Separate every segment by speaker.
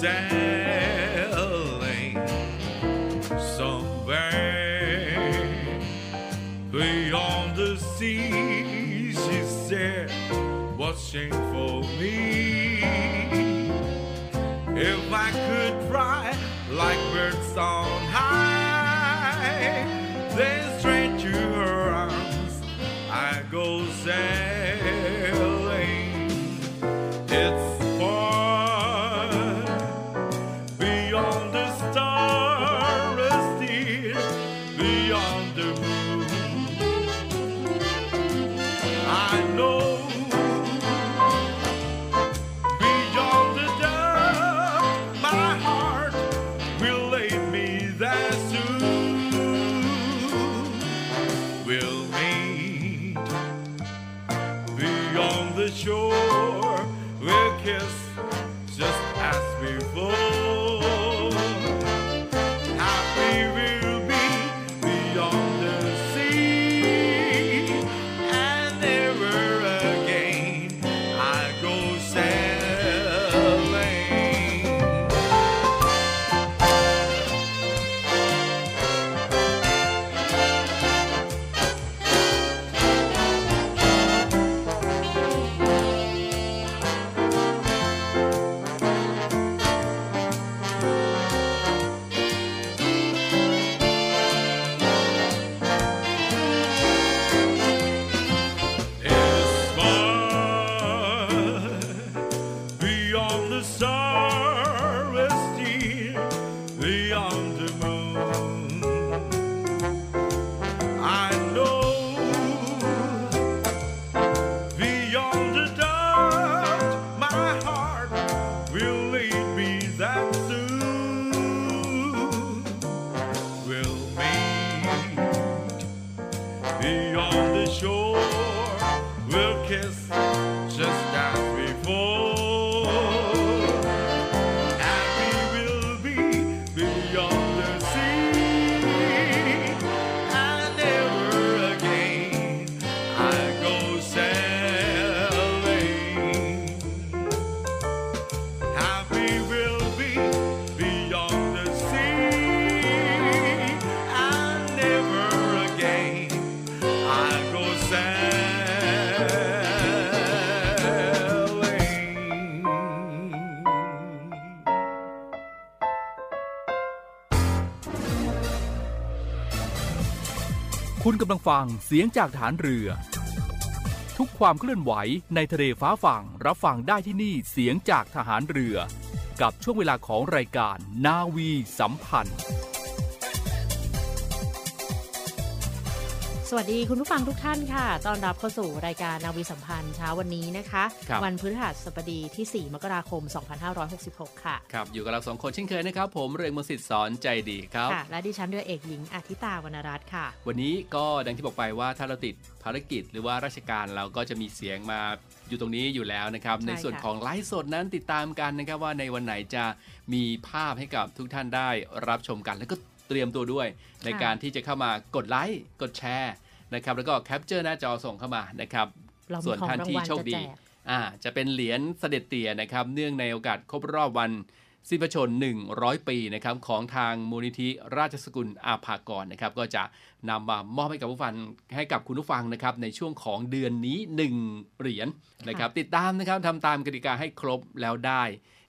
Speaker 1: sand. Kiss ำ
Speaker 2: ลังฟังเสียงจากฐานเรือ
Speaker 3: ทุกความเคลื่อนไหวในทะเลฟ้าฝั่งรับฟังได้ที่นี่เสียงจากทหารเรือ กับช่วงเวลาของรายการนาวีสัมพันธ์
Speaker 4: สวัสดีคุณผู้ฟังทุกท่านค่ะต้อนรับเข้าสู่รายการนาวีสัมพันธ์เช้าวันนี้นะคะ
Speaker 3: ครับ
Speaker 4: วันพฤหัสบดีที่ 4 มกราคม 2566 ค่ะ
Speaker 3: ครับ อยู่กับเราสองคนเช่นเคยนะครับ ผมเรืองมสิทธิ์สอนใจดีครับ
Speaker 4: ค่ะและดิฉันเรือเอกหญิงอาทิตาวรรณรัตน์ค่ะ
Speaker 3: วันนี้ก็ดังที่บอกไปว่าถ้าเราติดภารกิจหรือว่าราชการเราก็จะมีเสียงมาอยู่ตรงนี้อยู่แล้วนะครับ
Speaker 4: ใช่
Speaker 3: ในส่วน
Speaker 4: ค่ะ
Speaker 3: ของไลฟ์สดนั้นติดตามกันนะครับว่าในวันไหนจะมีภาพให้กับทุกท่านได้รับชมกันแล้วก็ เตรียมตัวด้วย ในการที่จะเข้ามากดไลค์กดแชร์นะครับแล้วก็ capture หน้าจอส่งเข้ามานะครับ
Speaker 4: เรา
Speaker 3: ส่
Speaker 4: มี
Speaker 3: วน
Speaker 4: ของ
Speaker 3: ท่าน
Speaker 4: ราง
Speaker 3: ที่
Speaker 4: วัล
Speaker 3: โชค
Speaker 4: จะ
Speaker 3: ดี
Speaker 4: แจก
Speaker 3: อ่าจะเป็นเหรียญเสด็จเตี่ยนะครับ เนื่องในโอกาสครบรอบวันสิ้นพระชนม์100 ปีนะครับของทางมูลนิธิราชสกุลอาภากรนะครับ ก็จะนำมามอบให้กับผู้ฟังให้กับคุณผู้ฟังนะครับ ในช่วงของเดือนนี้ 1 เหรียญนะครับ ติดตามนะครับทำตามกติกาให้ครบแล้วได้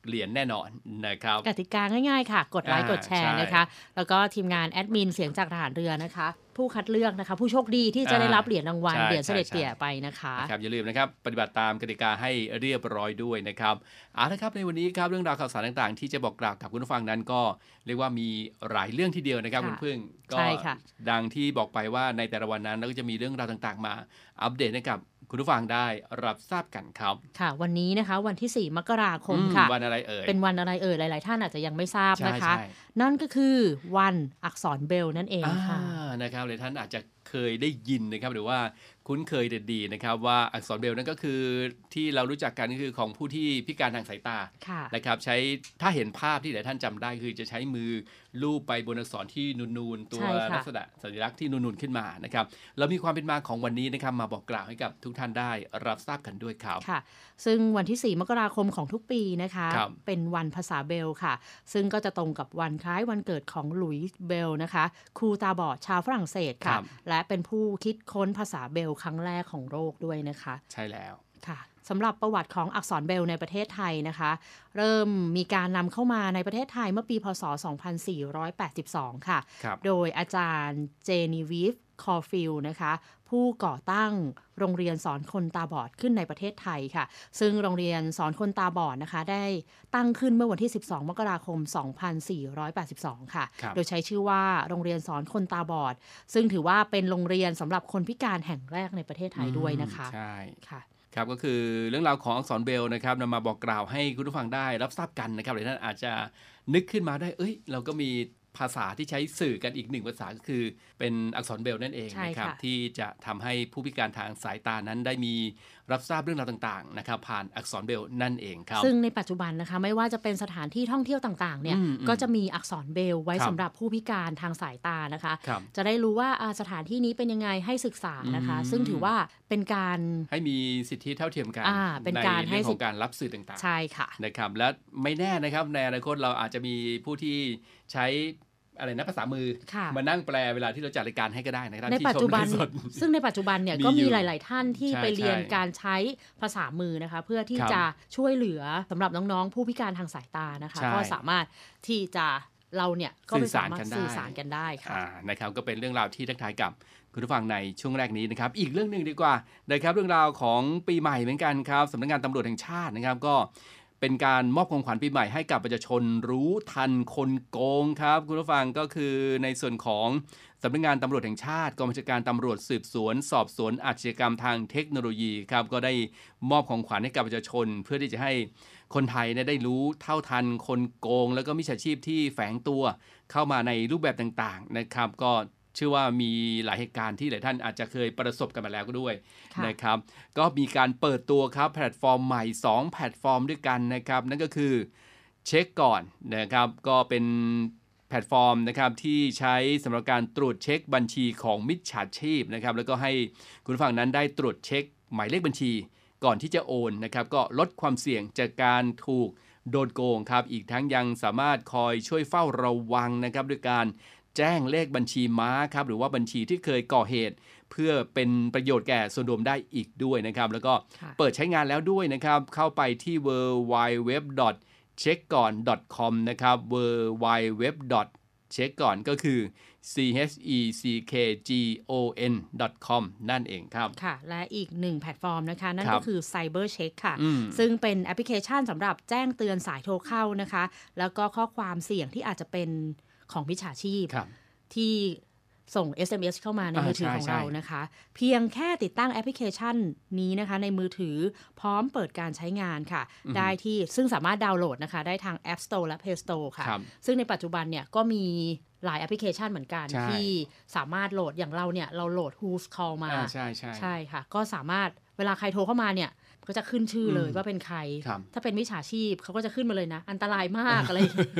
Speaker 3: เหรียญแน่นอนนะครับ
Speaker 4: กติกาง่ายๆค่ะ กดไลค์
Speaker 3: อ่าก
Speaker 4: ดแชร์
Speaker 3: ใช่
Speaker 4: นะคะ แล้วก็ทีมงานแอดมินเสียงจากทหารเรือนะคะ ผู้คัดเลือกนะคะ ผู้โชคดีที่จะได้รับเหรียญรางวัล
Speaker 3: ใช่
Speaker 4: เหรียญเสด็จ
Speaker 3: ใช่
Speaker 4: เตี่ยไปนะคะ
Speaker 3: นะครับอย่าลืมนะครับปฏิบัติตามกติกาให้เรียบร้อยด้วยนะครับเอาละครับในวันนี้ครับเรื่องราวข่าวสารต่างๆ ที่จะบอกกล่าวกับคุณผู้ฟังนั้นก็เรียกว่ามีหลายเรื่องทีเดียวนะครับ
Speaker 4: ค่ะ
Speaker 3: คุณพึ่งก็
Speaker 4: ใช่ค่ะ
Speaker 3: ดังที่บอกไปว่าในแต่ละวันนั้นเราก็จะมีเรื่องราวต่างๆ มา อัปเดตให้กับคุณผู้ฟังได้รับทราบกันครับ
Speaker 4: ค่ะ วันนี้นะคะ วันที่ 4 มกราคม
Speaker 3: อืม
Speaker 4: ค่ะ
Speaker 3: วันอะไรเอ่ย
Speaker 4: เป็นวันอะไรเอ่ย หลาย ๆ ท่านอาจจะยังไม่ทราบ
Speaker 3: ใช่
Speaker 4: นะคะ
Speaker 3: ใช่
Speaker 4: นั่นก็คือวันอักษรเบลนั่นเองค่ะ
Speaker 3: นะครับหลายท่านอาจจะเคยได้ยินนะครับหรือว่า คุ้นเคยเด็ดดีนะครับ ว่าอักษรเบลนั่นก็คือที่เรารู้จักกันก็คือของผู้ที่พิการทางสายตา
Speaker 4: ค่ะ
Speaker 3: นะครับ ใช้ถ้าเห็นภาพที่หลายท่านจำได้ คือจะใช้มือลูบไปบนอักษรที่นูนๆตัว
Speaker 4: ใช่ค่ะ
Speaker 3: ลักษณะสัญลักษณ์ที่นูนๆขึ้นมานะครับแล้วมีความเป็นมาของวันนี้นะครับมาบอกกล่าวให้กับทุกท่านได้รับทราบกันด้วยครับ
Speaker 4: ค่ะ ซึ่งวันที่ 4 มกราคมของทุกปีนะคะ
Speaker 3: ครับ
Speaker 4: เป็นวันภาษาเบลค่ะ ซึ่งก็จะตรงกับวันคล้ายวันเกิดของหลุยส์เบลนะคะครูตาบอดชาวฝรั่งเศส
Speaker 3: ครั
Speaker 4: ค่ะ
Speaker 3: บ
Speaker 4: และเป็นผู้คิดค้นภาษาเบรลล์ครั้งแรกของโลกด้วยนะคะ
Speaker 3: ใช่แล้ว
Speaker 4: ค่ะสำหรับประวัติของอักษรเบรลล์ในประเทศไทยนะคะ เริ่มมีการนำเข้ามาในประเทศไทยเมื่อปีพศ 2482 ค่ะ
Speaker 3: ครับ
Speaker 4: โดยอาจารย์เจนีวีฟ คอลฟิลด์นะคะ ผู้ก่อตั้งโรงเรียนสอนคนตาบอดขึ้นในประเทศไทยค่ะ ซึ่งโรงเรียนสอนคนตาบอดนะคะ ได้ตั้งขึ้นเมื่อวันที่ 12 มกราคม 2482 ค่ะ
Speaker 3: ครับ
Speaker 4: โดยใช้ชื่อว่าโรงเรียนสอนคนตาบอด ซึ่งถือว่าเป็นโรงเรียนสำหรับคนพิการแห่งแรกในประเทศไทยด้วยนะคะ
Speaker 3: ใช่
Speaker 4: ค่ะ
Speaker 3: ครับก็คือเรื่องราวของอักษรเบลนะครับนำมาบอกกล่าวให้คุณผู้ฟังได้รับทราบกันนะครับหลายท่านอาจจะนึกขึ้นมาได้ เอ้ย เราก็มี ภาษาที่ใช้สื่อกันอีกหนึ่งภาษาก็คือเป็นอักษรเบลนั่นเอง
Speaker 4: ใช่
Speaker 3: นะครับ
Speaker 4: ค่ะ
Speaker 3: ที่จะทำให้ผู้พิการทางสายตานั้นได้มี รับทราบเรื่องราวต่างๆนะครับผ่านอักษรเบลนั่นเองครับ
Speaker 4: ซึ่งในปัจจุบันนะคะไม่ว่าจะเป็นสถานที่ท่องเที่ยวต่างๆเนี่ย
Speaker 3: อืมอืม
Speaker 4: ก็จะมีอักษรเบลไว้
Speaker 3: ครับ
Speaker 4: สำหรับผู้พิการทางสายตานะคะ
Speaker 3: ครับ
Speaker 4: จะได้รู้ว่าอ่าสถานที่นี้เป็นยังไงให้ศึกษานะคะ
Speaker 3: อืม
Speaker 4: ซึ่งถือว่าเป็นการ
Speaker 3: ให้มีสิทธิเท่าเทียมกัน
Speaker 4: อ่าเป็นการให้
Speaker 3: เรื่องข
Speaker 4: สิ
Speaker 3: องการรับสื่อต่างๆ
Speaker 4: ใช่ค่ะ
Speaker 3: นะครับและไม่แน่นะครับในอนาคตเราอาจจะมีผู้ที่ใช้ อะไรนะภาษามือ
Speaker 4: ค่ะ
Speaker 3: มานั่งแปลเวลาที่เราจัดรายการให้ก็ได้นะครับ
Speaker 4: ใน
Speaker 3: ที่
Speaker 4: ปัจจุบัน
Speaker 3: ชมไลฟ์สด
Speaker 4: ซึ่งในปัจจุบันเนี่ย
Speaker 3: มี
Speaker 4: ก็
Speaker 3: อยู่
Speaker 4: มีหลาย ๆ ท่านที่
Speaker 3: ใช่
Speaker 4: ไปเรียน
Speaker 3: ใช่
Speaker 4: การใช้ภาษามือนะคะ เพื่อที่
Speaker 3: ครับ
Speaker 4: จะช่วยเหลือสำหรับน้อง ๆ ผู้พิการทางสายตานะคะ
Speaker 3: ใช่
Speaker 4: ก็สามารถที่จะเราเนี่ยก็ไป
Speaker 3: สื่อสาร
Speaker 4: สามารถ
Speaker 3: กันได้
Speaker 4: สื่อสารกันได้ค่ะ
Speaker 3: อ่านะครับก็เป็นเรื่องราวที่ทักทายกับคุณผู้ฟังในช่วงแรกนี้นะครับอีกเรื่องหนึ่งดีกว่านะครับเรื่องราวของปีใหม่เหมือนกันครับสำนักงานตำรวจแห่งชาตินะครับก็ เป็นการมอบของขวัญปีใหม่ให้กับประชาชนรู้ทันคนโกงครับ คุณผู้ฟังก็คือในส่วนของสำนักงานตำรวจแห่งชาติกองบัญชาการตำรวจสืบสวน สอบสวนอาชญากรรมทางเทคโนโลยีครับก็ได้มอบของขวัญให้กับประชาชน เพื่อที่จะให้คนไทยเนี่ยได้รู้เท่าทันคนโกง แล้วก็มิจฉาชีพที่แฝงตัวเข้ามาในรูปแบบต่างๆนะครับ ก็ ชื่อว่ามีหลายเหตุการณ์ที่หลายท่านอาจจะเคยประสบกันมาแล้วก็ด้วย
Speaker 4: ค่ะ
Speaker 3: นะครับ ก็มีการเปิดตัวครับแพลตฟอร์มใหม่ 2 แพลตฟอร์มด้วยกันนะครับ นั่นก็คือเช็คก่อนนะครับ ก็เป็นแพลตฟอร์มนะครับที่ใช้สำหรับการตรวจเช็คบัญชีของมิจฉาชีพนะครับ แล้วก็ให้คุณผู้ฟังนั้นได้ตรวจเช็คหมายเลขบัญชี ก่อนที่จะโอนนะครับ ก็ลดความเสี่ยงจากการถูกโดนโกงครับ อีกทั้งยังสามารถคอยช่วยเฝ้าระวังนะครับด้วยการ แจ้งเลขบัญชีม้าครับหรือว่าบัญชีที่เคยก่อเหตุ เพื่อเป็นประโยชน์แก่ส่วนรวมได้อีกด้วยนะครับ แล้วก็
Speaker 4: ค่ะ
Speaker 3: เปิดใช้งานแล้วด้วยนะครับ เข้าไปที่ w w w c h e c k ก่อน .com นะครับ w w w เช็คก่อนก็คือ c h e c k g o n com นั่นเองครับ
Speaker 4: ค่ะ และอีกหนึ่งแพลตฟอร์มนะคะ นั่น
Speaker 3: ครั
Speaker 4: ก็
Speaker 3: บ
Speaker 4: คือ Cyber Check ค่ะ
Speaker 3: อืม
Speaker 4: ซึ่งเป็นแอปพลิเคชันสำหรับแจ้งเตือนสายโทรเข้านะคะ แล้วก็ข้อความเสี่ยงที่อาจจะเป็น ของมิจฉาชีพ
Speaker 3: ครับ
Speaker 4: ที่ส่ง SMS เข้ามาใน
Speaker 3: อ่า
Speaker 4: มือถือ
Speaker 3: ใช่
Speaker 4: ของ
Speaker 3: ใช่
Speaker 4: เรานะคะ เพียงแค่ติดตั้งแอปพลิเคชันนี้นะคะ ในมือถือพร้อมเปิดการใช้งานค่ะ ได้ที่ซึ่งสามารถดาวน์โหลดนะคะ ได้ทาง App Store และ Play Store ค่ะ
Speaker 3: ครับ
Speaker 4: ซึ่งในปัจจุบันเนี่ยก็มีหลายแอปพลิเคชันเหมือนกัน
Speaker 3: ใช่
Speaker 4: ที่สามารถโหลดอย่างเราเนี่ย เราโหลด Whoscall มา
Speaker 3: อ่าใช่ใช่
Speaker 4: ใช่ค่ะ ก็สามารถเวลาใครโทรเข้ามาเนี่ย ก็จะขึ้นชื่อเลย
Speaker 3: อืม
Speaker 4: ว่าเป็นใคร
Speaker 3: ครับ
Speaker 4: ถ้าเป็นมิจฉาชีพเขาก็จะขึ้นมาเลยนะ อันตรายมากอะไรอย่างเงี้ย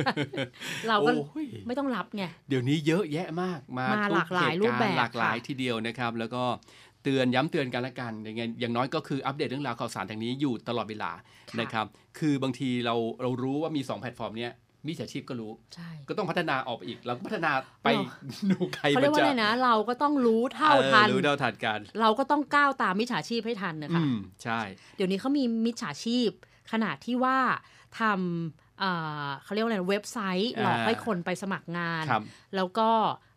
Speaker 4: เราก็
Speaker 3: โอ้ย
Speaker 4: ไม่ต้องรับไง
Speaker 3: เดี๋ยวนี้เยอะแยะมากมา
Speaker 4: มา
Speaker 3: ทุ
Speaker 4: หลากหลาย
Speaker 3: เตุ
Speaker 4: รูปแบบ
Speaker 3: หลากหลาย
Speaker 4: ค่ะ
Speaker 3: ทีเดียวนะครับ แล้วก็เตือนย้ำเตือนกันละกันอย่างเงี้ยอย่างน้อยก็คืออัปเดตเรื่องราวข่าวสารทางนี้อยู่ตลอดเวลา
Speaker 4: ค่ะ
Speaker 3: นะครับ คือบางทีเราเรารู้ว่ามี 2 แพลตฟอร์มเนี้ย มิจฉาชีพก็รู้
Speaker 4: ใช่
Speaker 3: ก็ต้องพัฒนาออกไปอีก เราก็พัฒนาไป
Speaker 4: เนอะ
Speaker 3: ดูใคร
Speaker 4: เขา
Speaker 3: มั
Speaker 4: เรีย
Speaker 3: น
Speaker 4: กว่า
Speaker 3: จะ
Speaker 4: อะไรนะ เราก็ต้องรู้เท่า
Speaker 3: เออ
Speaker 4: ทัน
Speaker 3: รู้เท่าทันกัน
Speaker 4: เราก็ต้องก้าวตามมิจฉาชีพให้ทันนะคะ
Speaker 3: อืมใช่
Speaker 4: เดี๋ยวนี้เขามีมิจฉาชีพ ขนาดที่ว่าทำเอ่อเขาเรียกว่าอะไรนะเว็บไซต์หลอกให้คนไปสมัครงาน
Speaker 3: ครับ
Speaker 4: แล้วก็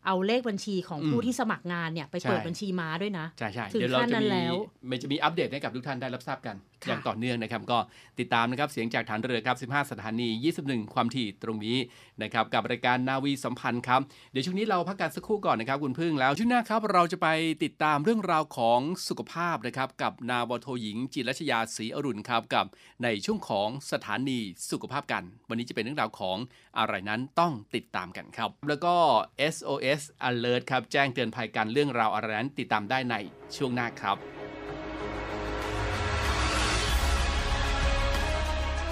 Speaker 4: เอาเลขบัญชีของ
Speaker 3: อืม
Speaker 4: ผู้ที่สมัครงานเนี่ยไปเปิด
Speaker 3: ใช่
Speaker 4: บัญชีม้าด้วยนะ
Speaker 3: ใช่ใช่
Speaker 4: ถึง
Speaker 3: เดี๋ยวเรา
Speaker 4: ขั้น
Speaker 3: จะ
Speaker 4: นั้น
Speaker 3: มี
Speaker 4: แล้ว
Speaker 3: มันจะมีอัปเดตให้กับทุกท่านได้รับทราบกัน
Speaker 4: ค่ะ
Speaker 3: อย่างต่อเนื่องนะครับ ก็ติดตามนะครับเสียงจากฐานเรือครับ 15 สถานี 21 ความถี่ตรงนี้นะครับกับรายการนาวีสัมพันธ์ครับ เดี๋ยวช่วงนี้เราพักกันสักครู่ก่อนนะครับคุณพึ่งแล้วช่วงหน้าครับเราจะไปติดตามเรื่องราวของสุขภาพนะครับกับนาวาโทหญิง จิตรรัชยาศรีอรุณครับกับในช่วงของสถานีสุขภาพกัน วันนี้จะเป็นเรื่องราวของอะไรนั้นต้องติดตามกันครับ แล้วก็ SOS Alert ครับ แจ้งเตือนภัยกันเรื่องราวอะไรนั้นติดตามได้ในช่วงหน้าครับ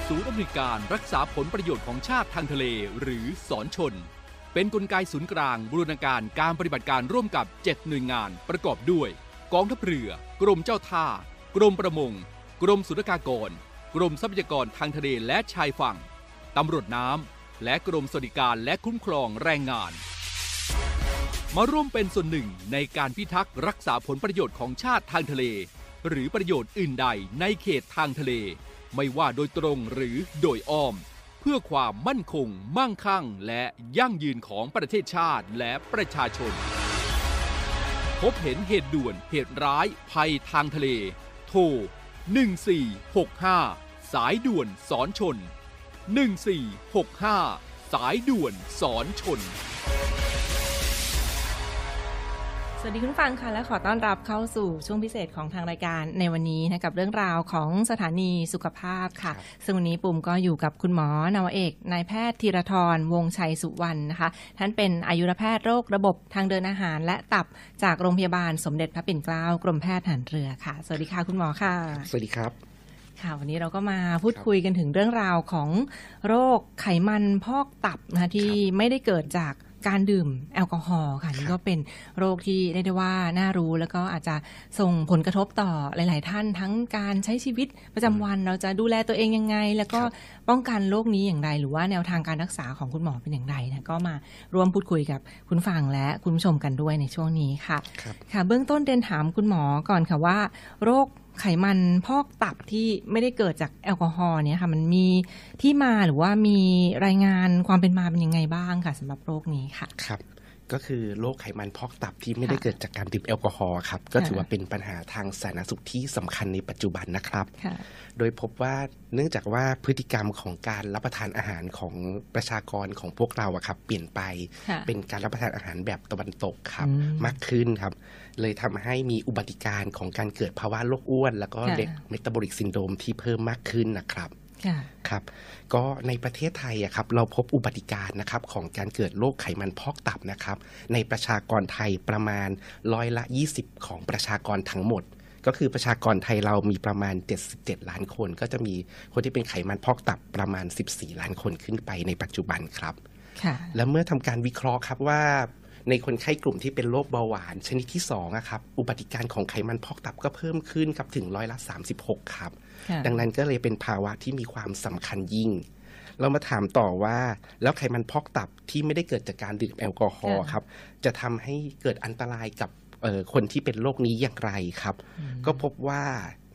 Speaker 2: ศูนย์อำนวยการรักษาผลประโยชน์ของชาติทางทะเล หรือสอนชน เป็นนกลไกศูนย์กลางบูรณาการการปฏิบัติการร่วมกับ 7 หน่วยงานประกอบด้วย กองทัพเรือ กรมเจ้าท่า กรมประมง กรมสุรากากร กรมทรัพยากรทางทะเลและชายฝั่งตำรวจน้ำและกรมสวัสดิการและคุ้มครองแรงงาน มาร่วมเป็นส่วนหนึ่งในการพิทักษ์รักษาผลประโยชน์ของชาติทางทะเล หรือประโยชน์อื่นใดในเขตทางทะเล ไม่ว่าโดยตรงหรือโดยอ้อม เพื่อความมั่นคง มั่งคั่ง และยั่งยืนของประเทศชาติและประชาชน พบเห็นเหตุด่วนเหตุร้ายภัยทางทะเล โทร 1465 สายด่วนสอนชน 1465 สายด่วนสอนชน
Speaker 5: สวัสดีคุณผู้ฟังค่ะ และขอต้อนรับเข้าสู่ช่วงพิเศษของทางรายการในวันนี้นะกับเรื่องราวของสถานีสุขภาพค่ะ ซึ่งวันนี้ปุ่มก็อยู่กับคุณหมอนาวเอกนายแพทย์ธีรทรวงชัยสุวรรณนะคะ ท่านเป็นอายุรแพทย์โรคระบบทางเดินอาหาร และตับจากโรงพยาบาลสมเด็จพระปิ่นเกล้ากรมแพทย์ทหารเรือค่ะ สวัสดีค่ะคุณหมอค่ะ
Speaker 6: สวัสดีครับ
Speaker 5: ค่ะวันนี้เราก็มาพูดคุยกันถึงเรื่องราวของโรคไขมันพอกตับนะคะที่ไม่ได้เกิดจาก การดื่มแอลกอฮอล์ค่ะนี่ก็เป็นโรคที่เรียกได้ว่าน่ารู้แล้วก็อาจจะส่งผลกระทบต่อหลาย ๆ ท่านทั้งการใช้ชีวิตประจำวันเราจะดูแลตัวเองยังไง แล้วก็ป้องกันโรคนี้อย่างไร หรือว่าแนวทางการรักษาของคุณหมอเป็นอย่างไรนะก็มาร่วมพูดคุยกับคุณฟังและคุณผู้ชมกันด้วยในช่วงนี้ค่ะ
Speaker 6: ครับ
Speaker 5: ค่ะ เบื้องต้นเรียนถามคุณหมอก่อนค่ะว่า โรค ไขมันพอกตับที่ไม่ได้เกิดจากแอลกอฮอล์เนี่ยค่ะ มันมีที่มาหรือว่ามีรายงานความเป็นมาเป็นยังไงบ้างค่ะสำหรับโรคนี้ค่ะ
Speaker 6: ครับก็คือโรคไขมันพอกตับที่ไม่ได้
Speaker 5: ค่ะ
Speaker 6: เกิดจากการดื่มแอลกอฮอล์ครับ ก็
Speaker 5: ค่ะ
Speaker 6: ถือว่าเป็นปัญหาทางสาธารณสุขที่สำคัญในปัจจุบันนะครับ
Speaker 5: ค่ะ
Speaker 6: โดยพบว่าเนื่องจากว่าพฤติกรรมของการรับประทานอาหารของประชากรของพวกเราอะครับ เปลี่ยนไป
Speaker 5: ค่ะ
Speaker 6: เป็นการรับประทานอาหารแบบตะวันตกครับ
Speaker 5: อืม
Speaker 6: มากขึ้นครับ เลยทำให้มีอุบัติการณ์ของการเกิดภาวะโรคอ้วน แล้วก็
Speaker 5: ค่ะ
Speaker 6: เด็กเมตาบอลิกซินโดรมที่เพิ่มมากขึ้นนะครับ
Speaker 5: ค่ะ
Speaker 6: ครับก็ในประเทศไทยอะครับเราพบอุบัติการณ์นะครับของการเกิดโรคไขมันพอกตับนะครับ ในประชากรไทยประมาณร้อยละ 20 ของประชากรทั้งหมด ก็คือประชากรไทยเรามีประมาณ 77 ล้านคน ก็จะมีคนที่เป็นไขมันพอกตับประมาณ 14 ล้านคนขึ้นไปในปัจจุบันครับ
Speaker 5: ค่ะ
Speaker 6: แล้วเมื่อทำการวิเคราะห์ครับว่า ในคนไข้กลุ่มที่เป็นโรคเบาหวาน ชนิดที่2อะครับอุบัติการณ์ของไขมันพอกตับก็เพิ่มขึ้นครับถึงร้อยละ 36 ครับ
Speaker 5: ค่ะ
Speaker 6: ดังนั้นก็เลยเป็นภาวะที่มีความสำคัญยิ่ง เรามาถามต่อว่า แล้วไขมันพอกตับที่ไม่ได้เกิดจากการดื่มแอลกอฮอล์
Speaker 5: ค่ะ
Speaker 6: ครับ จะทำให้เกิดอันตรายกับเอ่อคนที่เป็นโรคนี้อย่างไรครับ ก็พบว่า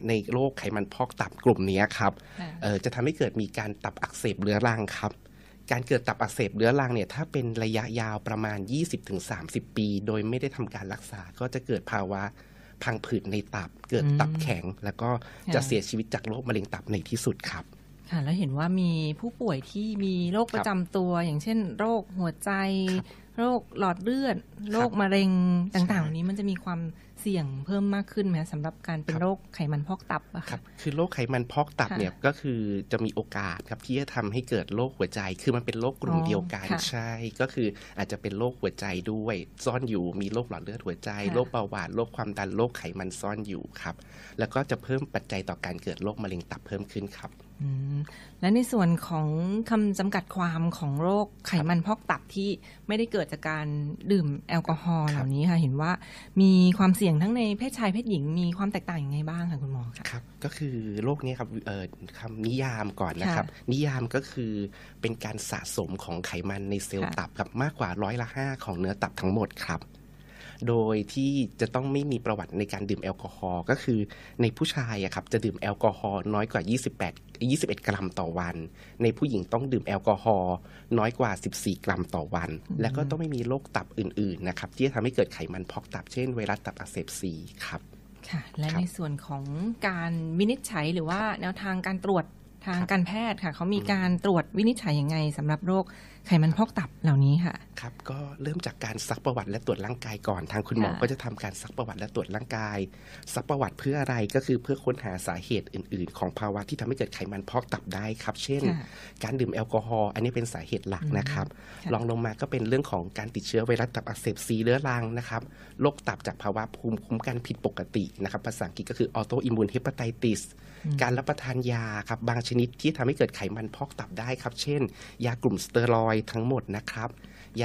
Speaker 6: ในโรคไขมันพอกตับกลุ่มเนี้ยครับ
Speaker 5: ค่ะ
Speaker 6: เอ่อจะทำให้เกิดมีการตับอักเสบเรื้อรังครับ การเกิดตับอักเสบเรื้อรังเนี่ยถ้าเป็นระยะยาวประมาณ 20-30 ปี โดยไม่ได้ทำการรักษาก็จะเกิดภาวะพังผืดในตับ เกิดตับแข็ง แล้วก็จะ
Speaker 5: ค่ะ
Speaker 6: เสียชีวิตจากโรคมะเร็งตับในที่สุดครับ
Speaker 5: ค่ะแล้วเห็นว่ามีผู้ป่วยที่มีโรคประจำตัว อย่างเช่น โรคหัวใจ โรคหลอดเลือด โรคมะเร็งต่างๆเหล่านี้มันจะมีความ เสี่ยงเพิ่มมากขึ้นไหมสำหรับการเป็น
Speaker 6: ครับ
Speaker 5: โรคไขมันพอกตับอะ
Speaker 6: ครั
Speaker 5: ค่ะ
Speaker 6: บคือโรคไขมันพอกตับ
Speaker 5: ค่ะ
Speaker 6: เนี่ยก็คือจะมีโอกาสครับที่จะทำให้เกิดโรคหัวใจ คือมันเป็นโรคกลุ่ม
Speaker 5: อ๋อ
Speaker 6: เดียวกัน
Speaker 5: ค่ะ
Speaker 6: ใช่ ก็คืออาจจะเป็นโรคหัวใจด้วย ซ่อนอยู่มีโรคหลอดเลือดหัวใจ
Speaker 5: ค่ะ
Speaker 6: โรคเบาหวานโรคความดันโรคไขมันซ่อนอยู่ครับ แล้วก็จะเพิ่มปัจจัยต่อการเกิดโรคมะเร็งตับเพิ่มขึ้นครับ
Speaker 5: อืม และในส่วนของคำจำกัดความของโรคไขมันพอกตับที่ไม่ได้เกิดจากการดื่มแอลกอฮอล์
Speaker 6: ค
Speaker 5: เห
Speaker 6: รับ
Speaker 5: ล่านี้ค่ะ เห็นว่ามีความเสี่ยงทั้งในเพศชายเพศหญิงมีความแตกต่างยังไงบ้างค่ะคุณหมอคะ
Speaker 6: ครับ ก็คือโรคนี้ครับเอ่อคำนิยามก่อนนะครับ
Speaker 5: ค่ะ
Speaker 6: นิยามก็คือเป็นการสะสมของไขมันในเซลล์
Speaker 5: ค่ะ
Speaker 6: ตับครับมากกว่าร้อยละห้าของเนื้อตับทั้งหมดครับ โดยที่จะต้องไม่มีประวัติในการดื่มแอลกอฮอล์ก็คือในผู้ชายอะครับจะดื่มแอลกอฮอล์น้อยกว่า 28 21 กรัมต่อวัน ในผู้หญิงต้องดื่มแอลกอฮอล์น้อยกว่า 14 กรัมต่อวัน แล้วก็ต้องไม่มีโรคตับอื่นๆนะครับที่จะทำให้เกิดไขมันพอกตับเช่นไวรัสตับอักเสบซีครับ
Speaker 5: ค่ะและ
Speaker 6: ครับ
Speaker 5: ในส่วนของการวินิจฉัยหรือว่าแนวทางการตรวจ ทางการแพทย์ค่ะ เขามีการตรวจวินิจฉัยยังไงสำหรับโรคไขมันพอกตับเหล่านี้ค่ะ
Speaker 6: ครับก็เริ่มจากการซักประวัติและตรวจร่างกายก่อน ทางคุณหมอ
Speaker 5: ค่ะ
Speaker 6: ก็จะทำการซักประวัติและตรวจร่างกาย ซักประวัติเพื่ออะไรก็คือเพื่อค้นหาสาเหตุอื่น ๆ ของภาวะที่ทำให้เกิดไขมันพอกตับได้ครับ เช่น
Speaker 5: ค่ะ
Speaker 6: การดื่มแอลกอฮอล์อันนี้เป็นสาเหตุหลักนะครับ
Speaker 5: ค่ะ
Speaker 6: รองลงมาก็เป็นเรื่องของการติดเชื้อไวรัสตับอักเสบซีเรื้อรังนะครับโรคตับจากภาวะภูมิคุ้มกันผิดปกตินะครับภาษาอังกฤษก็คือ autoimmune hepatitis การรับประทานยาครับบางชนิดที่ทำให้เกิดไขมันพอกตับได้ครับ เช่น ยากลุ่มสเตียรอยด์ทั้งหมดนะครับ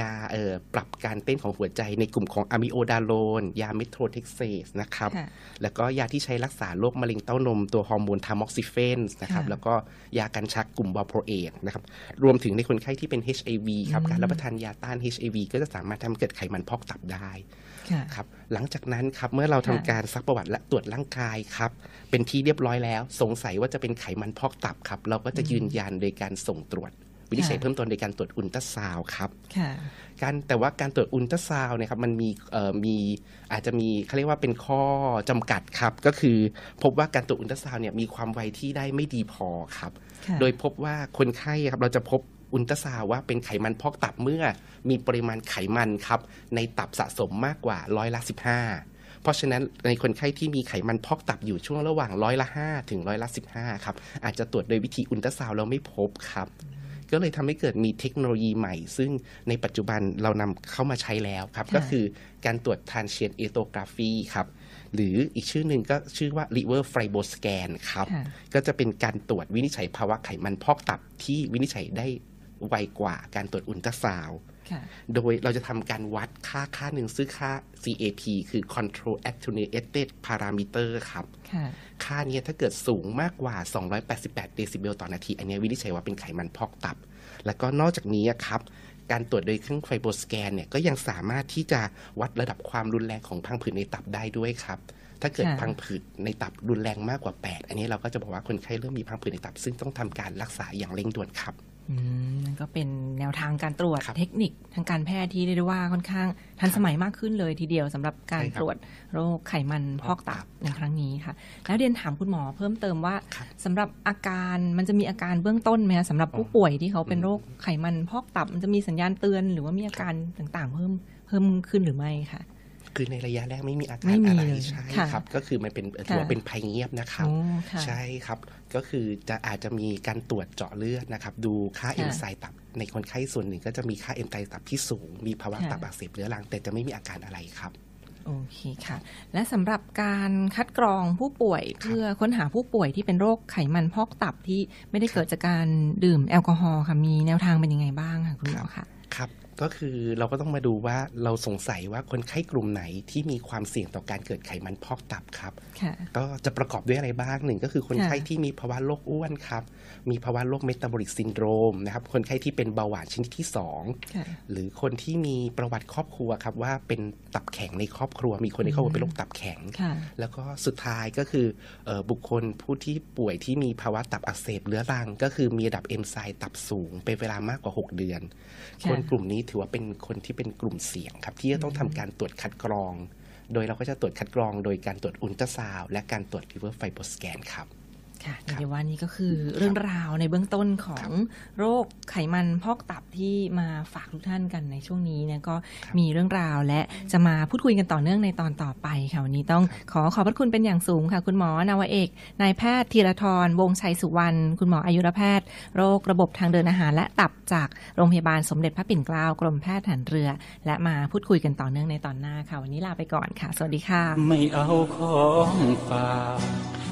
Speaker 6: ยาเอ่อปรับการเต้นของหัวใจในกลุ่มของ amiodarone ยา methotrexate นะครับ
Speaker 5: ค่ะ
Speaker 6: แล้วก็ยาที่ใช้รักษาโรคมะเร็งเต้านม ตัวฮอร์โมน tamoxifen นะครับ
Speaker 5: ค่ะ
Speaker 6: แล้วก็ยากันชักกลุ่ม valproate นะครับรวมถึงในคนไข้ที่เป็น HIV ครับ
Speaker 5: อืม
Speaker 6: การรับประทานยาต้าน HIV ก็จะสามารถทำให้เกิดไขมันพอกตับได้
Speaker 5: ค่ะ
Speaker 6: ครับหลังจากนั้นครับเมื่อเราทำ
Speaker 5: ค่ะ
Speaker 6: การซักประวัติและตรวจร่างกายครับเป็นที่เรียบร้อยแล้ว สงสัยว่าจะเป็นไขมันพอกตับครับเราก็จะยืนยันโดยการส่งตรวจวินิจฉัย
Speaker 5: ค่ะ
Speaker 6: เพิ่มเติมโดยการตรวจอุลตราซาวด์ครับ
Speaker 5: ค่ะ
Speaker 6: การแต่ว่าการตรวจอุลตราซาวน์เนี่ยครับมันมีเอ่อมีอาจจะมีเขาเรียกว่าเป็นข้อจำกัดครับ ก็คือพบว่าการตรวจอุลตราซาวน์เนี่ยมีความไวที่ได้ไม่ดีพอครับ
Speaker 5: ค่ะ
Speaker 6: โดยพบว่าคนไข้ครับเราจะพบ อุลตราซาวด์ว่าเป็นไขมันพอกตับเมื่อ มีปริมาณไขมันครับในตับสะสมมากกว่าร้อยละ15เพราะฉะนั้นในคนไข้ที่มีไขมันพอกตับอยู่ช่วงระหว่างร้อยละ5ถึงร้อยละ15ครับอาจจะตรวจโดยวิธีอุลตราซาวด์แล้วไม่พบครับ ก็เลยทำให้เกิดมีเทคโนโลยีใหม่ ซึ่งในปัจจุบันเรานำเข้ามาใช้แล้วครับ
Speaker 5: ค่ะ
Speaker 6: ก็คือการตรวจ transient elastography ครับหรืออีกชื่อหนึ่งก็ชื่อว่า liver fibroscan ครับ
Speaker 5: ค่ะ
Speaker 6: ก็จะเป็นการตรวจวินิจฉัยภาวะไขมันพอกตับที่วินิจฉัยได้ ไวกว่าการตรวจอุลตราซาวด์
Speaker 5: ค่ะ
Speaker 6: โดยเราจะทำการวัดค่าค่าหนึ่งซึ่งค่า CAP คือ control attenuated parameter ครับ
Speaker 5: ค่ะ
Speaker 6: ค่าเนี้ยถ้าเกิดสูงมากกว่า 288 เดซิเบลต่อนาที อันเนี้ยวินิจฉัยว่าเป็นไขมันพอกตับ แล้วก็นอกจากนี้อะครับ การตรวจโดยเครื่องไฟโบสแกนเนี่ยก็ยังสามารถที่จะวัดระดับความรุนแรงของพังผืดในตับได้ด้วยครับ ถ้าเกิด
Speaker 5: ค่ะ
Speaker 6: พังผืดในตับรุนแรงมากกว่า 8 อันนี้เราก็จะบอกว่าคนไข้เริ่มมีพังผืดในตับ ซึ่งต้องทำการรักษาอย่างเร่งด่วนครับ
Speaker 5: อืม นั่นก็เป็นแนวทางการตรวจ
Speaker 6: ครับ
Speaker 5: เทคนิคทางการแพทย์ที่เรียกได้ว่าค่อนข้างทันสมัยมากขึ้นเลยทีเดียวสำหรับการ
Speaker 6: ใช่ครับ
Speaker 5: ตรวจโรคไขมันพอกตับ
Speaker 6: พอกตับ
Speaker 5: ในครั้งนี้ค่ะ แล้วเรียนถามคุณหมอเพิ่มเติมว่า
Speaker 6: ครับ
Speaker 5: สำหรับอาการมันจะมีอาการเบื้องต้นไหมคะสำหรับผู้ป่วยที่เขาเป็น
Speaker 6: อืม
Speaker 5: โรคไขมันพอกตับ มันจะมีสัญญาณเตือน หรือว่ามีอาการต่างๆ เพิ่มเพิ่มขึ้นหรือไม่ค่ะ
Speaker 6: คือในระยะแรกไม่มีอา
Speaker 5: ไม่
Speaker 6: การ
Speaker 5: มี
Speaker 6: อะไร
Speaker 5: เลย
Speaker 6: ใช่
Speaker 5: ค่ะ
Speaker 6: ครับ ก็คือมันเป็นถือว่าเป็นภัยเงียบนะครับ
Speaker 5: โอ้ค่ะ
Speaker 6: ใช่ครับ ก็คือจะอาจจะมีการตรวจเจาะเลือดนะครับ ดูค่า
Speaker 5: ค่ะ
Speaker 6: เอนไซม์ตับในคนไข้ส่วนหนึ่งก็จะมีค่าเอนไซม์ตับที่สูง มีภาวะ
Speaker 5: ค่ะ
Speaker 6: ตับอักเสบเรื้อรังแต่จะไม่มีอาการอะไรครับ
Speaker 5: โอเคค่ะ และสำหรับการคัดกรองผู้ป่วยเพื่อค้นหาผู้ป่วยที่เป็นโรคไขมันพอกตับที่ไม่ได้เกิดจากการดื่มแอลกอฮอล์ค่ะมีแนวทางเป็นยังไงบ้างค่ะคุณหมอคะ
Speaker 6: ครับ ก็คือเราก็ต้องมาดูว่าเราสงสัยว่าคนไข้กลุ่มไหนที่มีความเสี่ยงต่อการเกิดไขมันพอกตับครับ
Speaker 5: ค่ะ
Speaker 6: ก็จะประกอบด้วยอะไรบ้างหนึ่งก็คือคนไข้
Speaker 5: ค่ะ
Speaker 6: ที่มีภาวะโรคอ้วนครับ มีภาวะโรคเมตาบอลิกซินโดรมนะครับคนไข้ที่เป็นเบาหวานชนิดที่2
Speaker 5: ค่ะ
Speaker 6: หรือคนที่มีประวัติครอบครัวครับว่าเป็นตับแข็งในครอบครัว มีคนในครอบครัวเป็นโรคตับแข็ง
Speaker 5: ค่ะ
Speaker 6: แล้วก็สุดท้ายก็คือเออบุคคลผู้ที่ป่วยที่มีภาวะตับอักเสบเรื้อรัง ก็คือมีระดับเอนไซม์ตับสูงเป็นเวลามากกว่า 6 เดือน
Speaker 5: ค่ะ
Speaker 6: คนกลุ่มนี้ถือว่าเป็นคนที่เป็นกลุ่มเสี่ยงครับ ที่จะต้องทำการตรวจคัดกรอง โดยเราก็จะตรวจคัดกรอง โดยการตรวจอัลตราซาวด์และการตรวจ liver FibroScanครับ
Speaker 5: ค่ะเดี๋ยวว่านี่ก็คือเรื่องราวในเบื้องต้นของโรคไขมันพอกตับที่มาฝากทุกท่านกันในช่วงนี้เนี่ยก็มีเรื่องราวและจะมาพูดคุยกันต่อเนื่องในตอนต่อไปค่ะวันนี้ต้องขอขอบพระคุณเป็นอย่างสูงค่ะ คุณหมอนาวาเอกนายแพทย์ธีรทรวงศ์ชัยสุวรรณคุณหมออายุรแพทย์ โรคระบบทางเดินอาหาร และตับจากโรงพยาบาลสมเด็จพระปิ่นเกล้ากรมแพทย์ทหารเรือ และมาพูดคุยกันต่อเนื่องในตอนหน้าค่ะวันนี้ลาไปก่อนค่ะ สวัสดีค่ะ
Speaker 7: ไม่เอาของฝากแ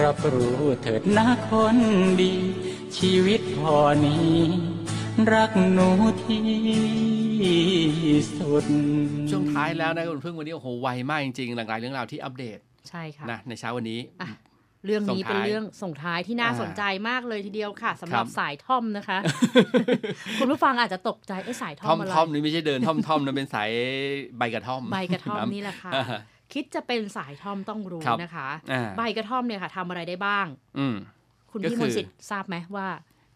Speaker 7: รับรู้เถิดนะคนดี ชีวิตพอนี้ รักหนูที่สุด
Speaker 3: ช่วงท้ายแล้วนะคุณพึ่งวันนี้โอ้โหไวมากจริงๆหลากหลายเรื่องราวที่อัปเดต
Speaker 4: ใช่ค่ะ
Speaker 3: นะในเช้าวันนี้
Speaker 4: อะเรื่องนี้
Speaker 3: ส่ง
Speaker 4: เป็น
Speaker 3: ท้าย
Speaker 4: เรื่องส่งท้ายที่น่า
Speaker 3: อ่า
Speaker 4: สนใจมากเลยทีเดียวค่ะสำหรับ
Speaker 3: ครับ
Speaker 4: สายท่อมนะคะ คุณผู้ฟังอาจจะตกใจไอ้ยสายท่
Speaker 3: ท่
Speaker 4: อ
Speaker 3: อ
Speaker 4: ม
Speaker 3: ม
Speaker 4: อะไร
Speaker 3: ท่อมนี่ไม่ใช่เดินท่อมท่อมนะเป็นสายใบกระท่อม
Speaker 4: ใบกระท่อมนี่แหละค่ะ
Speaker 3: อ่า
Speaker 4: คิดจะเป็นสายท่อมต้องรู้
Speaker 3: ครับ
Speaker 4: นะคะ
Speaker 3: อ่า
Speaker 4: ใบกระท่อมเนี่ยค่ะทำอะไรได้บ้าง
Speaker 3: อืม
Speaker 4: คุณ
Speaker 3: ก็
Speaker 4: พี่
Speaker 3: คื
Speaker 4: ม
Speaker 3: อ
Speaker 4: นต์สิทธิ์ทราบไหมว่า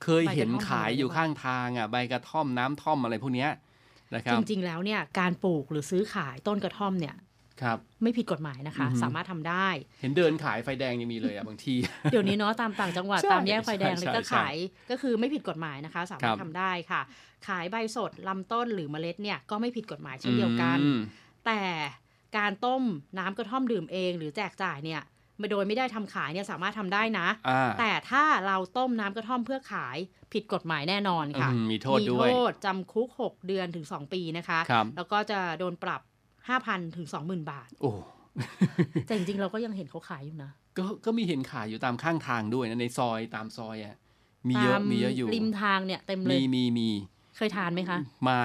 Speaker 3: เคยเห็น
Speaker 4: ใบกระท่อม
Speaker 3: ขายอยู่
Speaker 4: ทำอะไร
Speaker 3: ข้างทางอะใบกระท่อมน้ำท่อมอะไรพวกเนี้ยนะครับ
Speaker 4: จริงๆแล้วเนี่ยการปลูกหรือซื้อขายต้นกระท่อมเนี่ย
Speaker 3: ครับ
Speaker 4: ไม่ผิดกฎหมายนะคะ
Speaker 3: อือฮึ
Speaker 4: สามารถทำได้
Speaker 3: เห็นเดินขายไฟแดงยังมีเลยอะบางที
Speaker 4: เดี๋ยวนี้เนาะตามต่างจังหวัด
Speaker 3: ใช่
Speaker 4: ตามแยกไฟแดง
Speaker 3: ใช่
Speaker 4: เลยก็
Speaker 3: ใช่
Speaker 4: ขายก็คือไม่ผิดกฎหมายนะคะ สา
Speaker 3: ครั
Speaker 4: มาร
Speaker 3: บ
Speaker 4: ถทำได้ค่ะ ขายใบสดลำต้นหรือเมล็ดเนี่ยก็ไม่ผิดกฎหมายเช่นเดียวกัน
Speaker 3: อืม
Speaker 4: แต่ การต้มน้ำกระท่อมดื่มเอง หรือแจกจ่ายเนี่ยโดยไม่ได้ทำขายเนี่ยสามารถทำได้นะ
Speaker 3: อ่า
Speaker 4: แต่ถ้าเราต้มน้ำกระท่อมเพื่อขายผิดกฎหมายแน่นอนค่ะ
Speaker 3: อืมมีโทษด้วย
Speaker 4: มีโทษจำคุก 6 เดือนถึง 2 ปีนะคะ
Speaker 3: ครับ
Speaker 4: แล้วก็จะโดนปรับ 5,000 ถึง 20,000 บาท
Speaker 3: โอ้
Speaker 4: แต่จริงๆ เราก็ยังเห็นเขาขายอยู่นะ
Speaker 3: ก็ก็มีเห็นขายอยู่ตามข้างทางด้วยนะในซอยตามซอยอะมีเยอะ
Speaker 4: ตา
Speaker 3: มีเยอะอยู่
Speaker 4: ริมทางเนี่ยเต็มเล
Speaker 3: มี
Speaker 4: ย
Speaker 3: มีมี
Speaker 4: เคยทานไหมคะ
Speaker 3: ไม่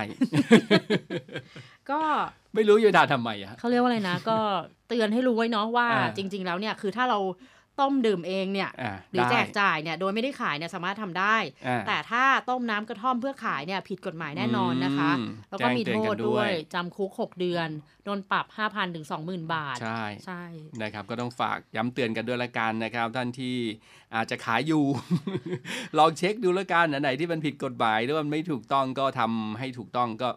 Speaker 4: ก็
Speaker 3: ไม่รู้จะด่าทำไมอะ
Speaker 4: เขาเรียกว่าอะไรนะ ก็เตือนให้รู้ไว้เนาะว่า
Speaker 3: อ่า
Speaker 4: จริง ๆ แล้วเนี่ยคือถ้าเราต้มดื่มเองเนี่ย
Speaker 3: อ่า
Speaker 4: หรือ
Speaker 3: ได้
Speaker 4: แจกจ่ายเนี่ยโดยไม่ได้ขายเนี่ยสามารถทำได้
Speaker 3: อ่า
Speaker 4: แต่ถ้าต้มน้ำกระท่อมเพื่อขายเนี่ยผิดกฎหมายแน่นอนนะคะ
Speaker 3: อืม
Speaker 4: แล้วก็มี
Speaker 3: แจ้
Speaker 4: โท
Speaker 3: งเตือนกั
Speaker 4: ษ
Speaker 3: นด้
Speaker 4: ด้
Speaker 3: ว
Speaker 4: วยยจำคุก 6 เดือนโดนปรับ 5,000ถึง20,000 บาท
Speaker 3: ใช่
Speaker 4: ใช่
Speaker 3: นะครับก็ต้องฝากย้ำเตือนกันด้วยละกันนะครับ ท่านที่อาจจะขายอยู่ ลองเช็คดูละกันอันไหนที่มันผิดกฎหมายหรือว่ามันไม่ถูกต้องก็ทำให้ถูกต้องก็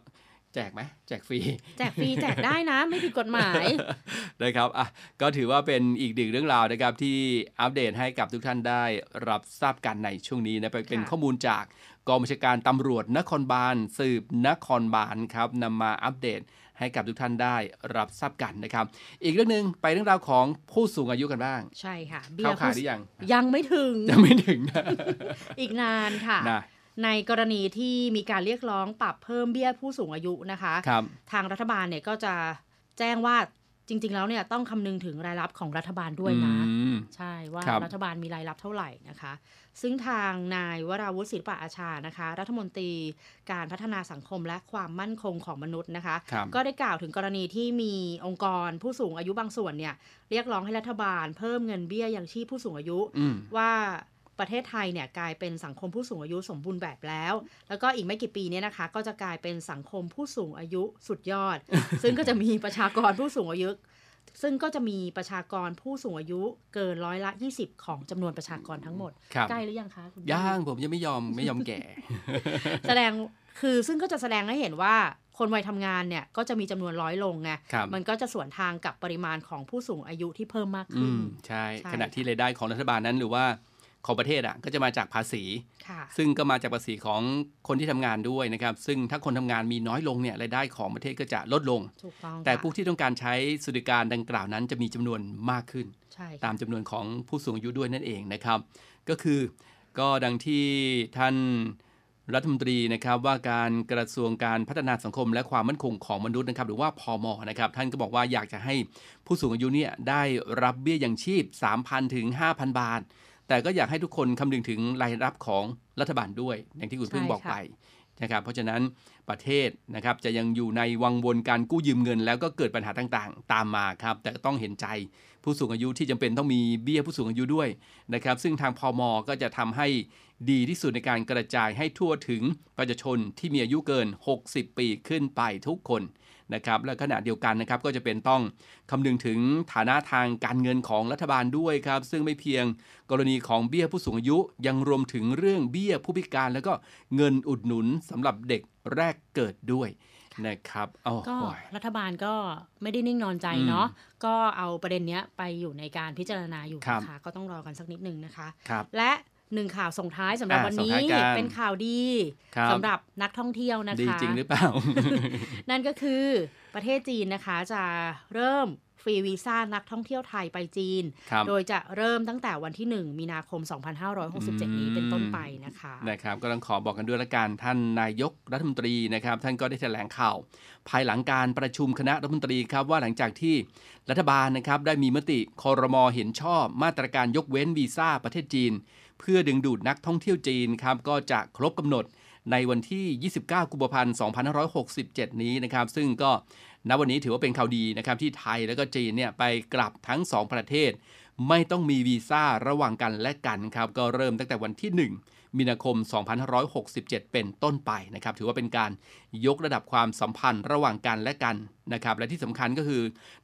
Speaker 3: แจกไหมแจกฟรี
Speaker 4: แจกฟรี แจกได้นะ ไม่ผิดกฎหมาย
Speaker 3: นะครับอะก็ถือว่าเป็นอีกหนึ่งเรื่องราวนะครับที่อัปเดตให้กับทุกท่านได้รับทราบกันในช่วงนี้นะเป็น
Speaker 4: ค่ะ
Speaker 3: ข้อมูลจากกองบัญชาการตำรวจนครบาล สืบนครบาลครับนำมาอัปเดตให้กับทุกท่านได้รับทราบกันนะครับ อีกเรื่องหนึ่งไปเรื่องราวของผู้สูงอายุกันบ้าง
Speaker 4: ใช่ค่ะเบี้
Speaker 3: เข้ายขายห
Speaker 4: ผู้
Speaker 3: รือยัง
Speaker 4: ยังไม่ถึง
Speaker 3: ยังไม่ถึงนะ
Speaker 4: อีกนานค่ะ
Speaker 3: นะ
Speaker 4: ในกรณีที่มีการเรียกร้องปรับเพิ่มเบี้ยผู้สูงอายุนะคะ
Speaker 3: ครับ
Speaker 4: ทางรัฐบาลเนี่ยก็จะแจ้งว่าจริง ๆ แล้วเนี่ยต้องคำนึงถึงรายรับของรัฐบาลด้วยนะ
Speaker 3: อืม
Speaker 4: ใช่ว่า
Speaker 3: ครับ
Speaker 4: รัฐบาลมีรายรับเท่าไหร่นะคะ ซึ่งทางนายวราวุฒิศิลปะอาชานะคะ รัฐมนตรีการพัฒนาสังคมและความมั่นคงของมนุษย์นะคะ
Speaker 3: ครับ
Speaker 4: ก็ได้กล่าวถึงกรณีที่มีองค์กรผู้สูงอายุบางส่วนเนี่ยเรียกร้องให้รัฐบาลเพิ่มเงินเบี้ยยังชีพผู้สูงอายุ
Speaker 3: อืม
Speaker 4: ว่า ประเทศไทยเนี่ยกลายเป็นสังคมผู้สูงอายุสมบูรณ์แบบแล้ว แล้วก็อีกไม่กี่ปีเนี้นะคะ ก็จะกลายเป็นสังคมผู้สูงอายุสุดยอด ซึ่งก็จะมีประชากรผู้สูงอายุ ซึ่งก็จะมีประชากรผู้สูงอายุเกินร้อยละ 20 ของจำนวนประชากรทั้งหมด
Speaker 3: ครับ
Speaker 4: ใกล้หรือยังคะคุณ
Speaker 3: ย่างผมยังไม่ยอมไม่ยอมแก่
Speaker 4: แสดงคือซึ่งก็จะแสดงให้เห็นว่าคนวัยทำงานเนี่ยก็จะมีจำนวนร้อยลงไง
Speaker 3: ครับ
Speaker 4: มันก็จะสวนทางกับปริมาณของผู้สูงอายุที่เพิ่มมาก
Speaker 3: อื
Speaker 4: ขึ้น
Speaker 3: มใช่
Speaker 4: ใช่
Speaker 3: ขณะที่รายได้ของรัฐบาลนั้นหรือว่า ของประเทศอะก็จะมาจากภาษี
Speaker 4: ค่ะ
Speaker 3: ซึ่งก็มาจากภาษีของคนที่ทำงานด้วยนะครับ ซึ่งถ้าคนทำงานมีน้อยลงเนี่ยรายได้ของประเทศก็จะลดลง
Speaker 4: ถูกต้อง
Speaker 3: แต่
Speaker 4: ค่ะ
Speaker 3: ผู้ที่ต้องการใช้สวัสดิการดังกล่าวนั้นจะมีจำนวนมากขึ้น
Speaker 4: ใช่
Speaker 3: ตา
Speaker 4: ค่ะ
Speaker 3: มจำนวนของผู้สูงอายุด้วยนั่นเองนะครับ ก็คือก็ดังที่ท่านรัฐมนตรีนะครับว่าการกระทรวงการพัฒนาสังคม และความมั่นคงของมนุษย์นะครับหรือว่าพอมนะครับท่านก็บอกว่าอยากจะให้ผู้สูงอายุเนี่ยได้รับเบี้ยยังชีพ 3,000 ถึง 5,000 บาท แต่ก็อยากให้ทุกคนคำนึงถึงรายรับของรัฐบาลด้วย อย่างที่คุณพึ่งบอกไปนะครับเพราะฉะนั้นประเทศนะครับจะยังอยู่ในวังวนการกู้ยืมเงิน แล้วก็เกิดปัญหาต่างๆ ตามมาครับ แต่ก็ต้องเห็นใจผู้สูงอายุที่จำเป็นต้องมีเบี้ยผู้สูงอายุด้วยนะครับ ซึ่งทางพอมก็จะทำให้ดีที่สุดในการกระจายให้ทั่วถึงประชาชนที่มีอายุเกิน 60 ปีขึ้นไปทุกคน นะครับและขณะเดียวกันนะครับก็จะเป็นต้องคำนึงถึงฐานะทางการเงินของรัฐบาลด้วยครับ ซึ่งไม่เพียงกรณีของเบี้ยผู้สูงอายุยังรวมถึงเรื่องเบี้ยผู้พิการ แล้วก็เงินอุดหนุนสำหรับเด็กแรกเกิดด้วยนะครับโอ้
Speaker 4: ก็
Speaker 3: โห
Speaker 4: รัฐบาลก็ไม่ได้นิ่งนอนใจ
Speaker 3: อืม
Speaker 4: เนาะก็เอาประเด็นเนี้ยไปอยู่ในการพิจารณาอยู่
Speaker 3: ครับ
Speaker 4: นะคะก็ต้องรอกันสักนิดนึงนะคะ
Speaker 3: ครับ
Speaker 4: และ หนึ่งข่าวส่งท้ายสำหรับ
Speaker 3: อะ
Speaker 4: วัน
Speaker 3: ส่ง
Speaker 4: นี้
Speaker 3: ท้ายกัน
Speaker 4: เป็นข่าวดี
Speaker 3: ครับ
Speaker 4: สำหรับนักท่องเที่ยวนะคะ
Speaker 3: ดีจริงหรือเปล่า
Speaker 4: นั่นก็คือประเทศจีนนะคะจะเริ่มฟรีวีซ่านักท่องเที่ยวไทยไปจีน
Speaker 3: ครับ
Speaker 4: โดยจะเริ่มตั้งแต่วันที่ 1 มีนาคม 2567 นี้เป็นต้นไปนะคะ
Speaker 3: นะครับ ก็ต้องขอบอกกันด้วยละกัน ท่านนายกรัฐมนตรีนะครับ ท่านก็ได้แถลงข่าว ภายหลังการประชุมคณะรัฐมนตรีครับว่าหลังจากที่รัฐบาลนะครับได้มีมติคอรมอเห็นชอบมาตรการยกเว้นวีซ่าประเทศจีน เพื่อดึงดูดนักท่องเที่ยวจีนครับก็จะครบกำหนดในวันที่ 29 กุมภาพันธ์ 2567 นี้นะครับ ซึ่งก็ณวันนี้ถือว่าเป็นข่าวดีนะครับที่ไทยแล้วก็จีนเนี่ยไปกลับทั้ง 2 ประเทศ ไม่ต้องมีวีซ่าระหว่างกันและกันครับ ก็เริ่มตั้งแต่วันที่ 1 มีนาคม 2567 เป็นต้นไปนะครับ ถือว่าเป็นการ ยกระดับความสัมพันธ์ระหว่างกันและกันนะครับและที่สำคัญก็คือ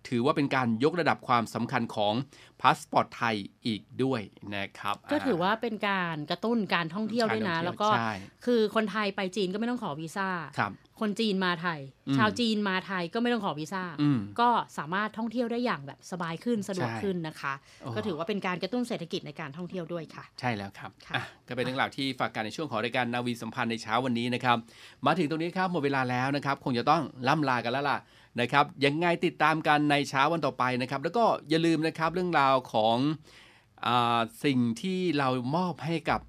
Speaker 3: ถือว่าเป็นการยกระดับความสำคัญของพาสปอร์ตไทยอีกด้วยนะครับ
Speaker 4: ก็ถือว่าเป็นการกระตุ้นการท่องเที่ยวด้วยนะ
Speaker 3: การท่องเที่ยว
Speaker 4: แล้วก็
Speaker 3: ใช่
Speaker 4: คือคนไทยไปจีนก็ไม่ต้องขอวีซ่า
Speaker 3: ครับ
Speaker 4: คนจีนมาไทย
Speaker 3: อืม
Speaker 4: ชาวจีนมาไทยก็ไม่ต้องขอวีซ่า
Speaker 3: อืม
Speaker 4: ก็สามารถท่องเที่ยวได้อย่างแบบสบายขึ้นสะดวก
Speaker 3: ใช่
Speaker 4: ขึ้นนะคะ
Speaker 3: โอ้
Speaker 4: ก็ถือว่าเป็นการกระตุ้นเศรษฐกิจในการท่องเที่ยวด้วยค่ะ
Speaker 3: ใช่แล้วครับ
Speaker 4: ค่ะ
Speaker 3: อะก็เป็นเรื่องราวที่ฝากกันในช่วงของรายการนาวีสัมพันธ์ในเช้าวันนี้นะครับมาถึงตรงนี้ครับหมดเวลาแล้วนะครับ คงจะต้องล่ำลากันแล้วล่ะนะครับ ยังไงติดตามกันในเช้าวันต่อไปนะครับ แล้วก็อย่าลืมนะครับเรื่องราวของอาสิ่งที่เรามอบให้กับ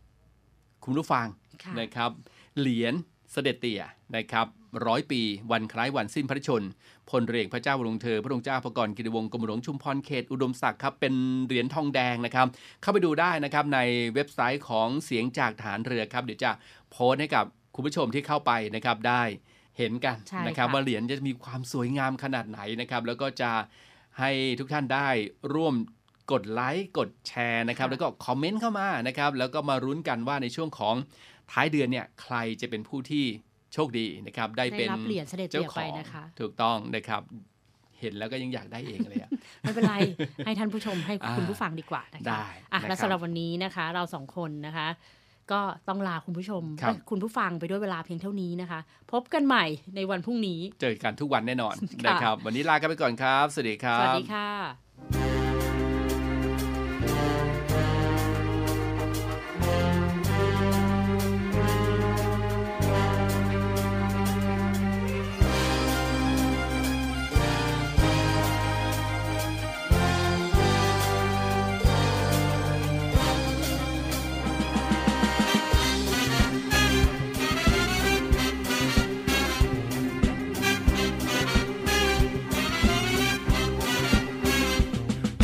Speaker 3: คุณผู้ฟัง
Speaker 4: ค่ะ
Speaker 3: นะครับ เหรียญเสด็จเตี่ยนะครับร้อยปีวันคล้ายวันสิ้นพระชนม์พลเรือเอกพระเจ้าบรมเธอ พระองค์เจ้าพระกรกิติวงศ์กรมหลวงชุมพรเขตอุดมศักดิ์ครับเป็นเหรียญทองแดงนะครับ เข้าไปดูได้นะครับในเว็บไซต์ของเสียงจากฐานเรือครับ เดี๋ยวจะโพสต์ให้กับ คุณผู้ชมที่เข้าไปนะครับได้เห็นกัน
Speaker 4: ใช่
Speaker 3: นะครับ
Speaker 4: ค่ะ
Speaker 3: ว่าเหรียญจะมีความสวยงามขนาดไหนนะครับแล้วก็จะให้ทุกท่านได้ร่วมกดไลค์กดแชร์นะครับแล้วก็คอมเมนต์เข้ามานะครับแล้วก็มารุ้นกันว่าในช่วงของท้ายเดือนเนี่ยใครจะเป็นผู้ที่โชคดีนะครับได้
Speaker 4: ได้
Speaker 3: เป็น
Speaker 4: รับเหรียญเสด็จ
Speaker 3: เจ้า
Speaker 4: เตี่ย
Speaker 3: ข
Speaker 4: ไป
Speaker 3: อง
Speaker 4: นะคะ
Speaker 3: ถูกต้องนะครับเห็นแล้วก็ยังอยากได้เองเลยอะ
Speaker 4: ไม่เป็นไร ให้ท่านผู้ชมให้
Speaker 3: อ่า
Speaker 4: คุณผู้ฟังดีกว่านะคะ
Speaker 3: ได้
Speaker 4: อะ
Speaker 3: นะครับ
Speaker 4: และสำหรับวันนี้นะคะ เราสองคนนะคะ ก็ต้องลาคุณผู้ชม
Speaker 3: ครับ
Speaker 4: เอ้ยคุณผู้ฟังไปด้วยเวลาเพียงเท่านี้นะคะ พบกันใหม่ในวันพรุ่งนี้
Speaker 3: เจอกันทุกวันแน่นอน
Speaker 4: ค่ะ
Speaker 3: นะครับ วันนี้ลากันไปก่อนครับ สวัสดีครั
Speaker 4: ส
Speaker 3: บ
Speaker 4: วัสดีค่ะ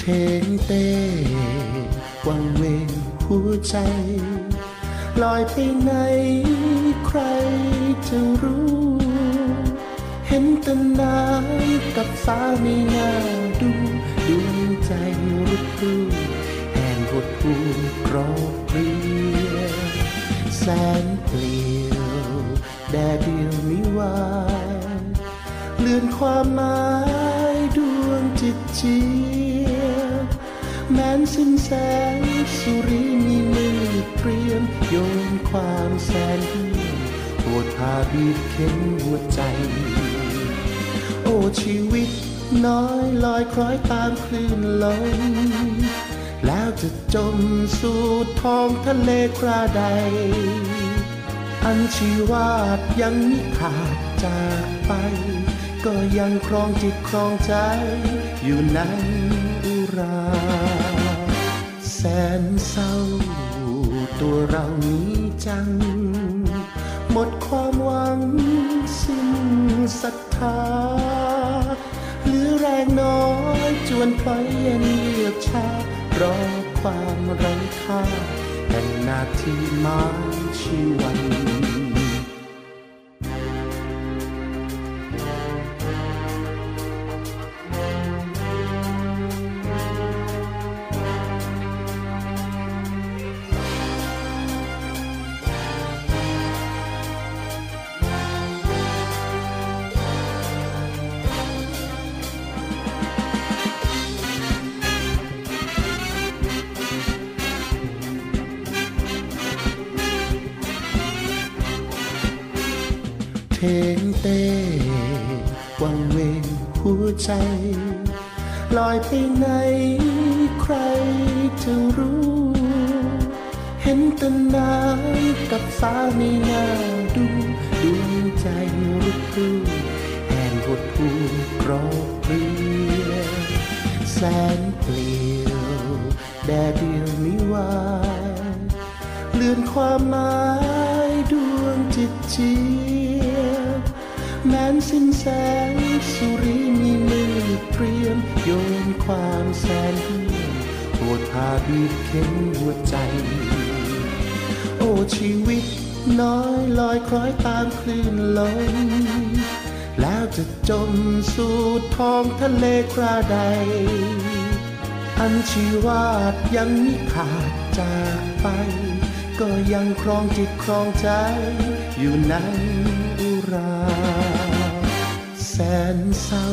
Speaker 8: เทเต้วังเวงหัวใจ ลอยไปไหนใครจะรู้ เห็นแต่น้ำกับฟ้าไม่น่าดูดวงใจรุดรูแห่งหดหูกรอบเรียแสนเปลี่ยวแดดเดียวไม่วายเลือนความหมายดวงจิตจิต สิ้นแสงสุริมีมือเตรียมโยนความแสนเหี่ยมปวดพาบีบเข็นหัวใจ โอ้ชีวิตน้อยลอยคล้อยตามคลื่นลมแล้วจะจมสู่ท้องทะเลคราใด อันชีวาดยังมิขาดจากไป ก็ยังครองจิตครองใจอยู่ในอุรา แสนเศร้า ตัวเรานี้จัง หมดความหวังสิ้นศรัทธาเหลือแรงน้อยจวนพลอยเย็นเยือกชารอความไร้ค่าแห่งนาทีมาชีวัน เทงเต้วังเวงหัวใจ ลอยไปไหนใครจะรู้ เห็นแต่น้ำกับฟ้าไม่น่าดูดวงใจรุกรูแห่งหดหูกรอบเกลียแสนเปลี่ยวแดดเดียวนิวายเลื่อนความหมายดวงจิตจี นสิ้นแสงสุริมีมือเตรียมโยนความแสนเหี่ยมปวดพาบีบเข็นหัวใจ โอ้ชีวิตน้อยลอยคล้อยตามคลื่นลมแล้วจะจมสู่ท้องทะเลคราใด อันชีวาดยังมิขาดจากไป ก็ยังครองจิตครองใจอยู่ในอุรา แสนเศร้า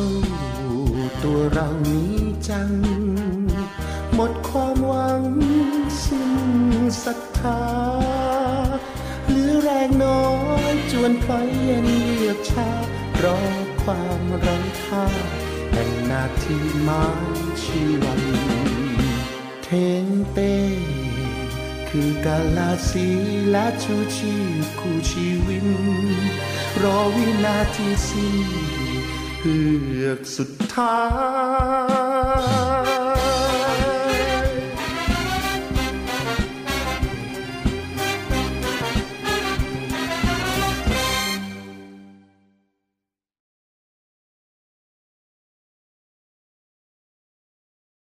Speaker 8: ตัวเรานี้จัง หมดความหวังสิ้นศรัทธาหลือแรงน้อยจวนปล่อยเย็นเยือกชารอความไร้ค่าแห่งนาทีหมายชีวันเทงเต้คือกาลาสีและชูชีพคู่ชีวินรอวินาทีสิ้น เฮือกสุดท้าย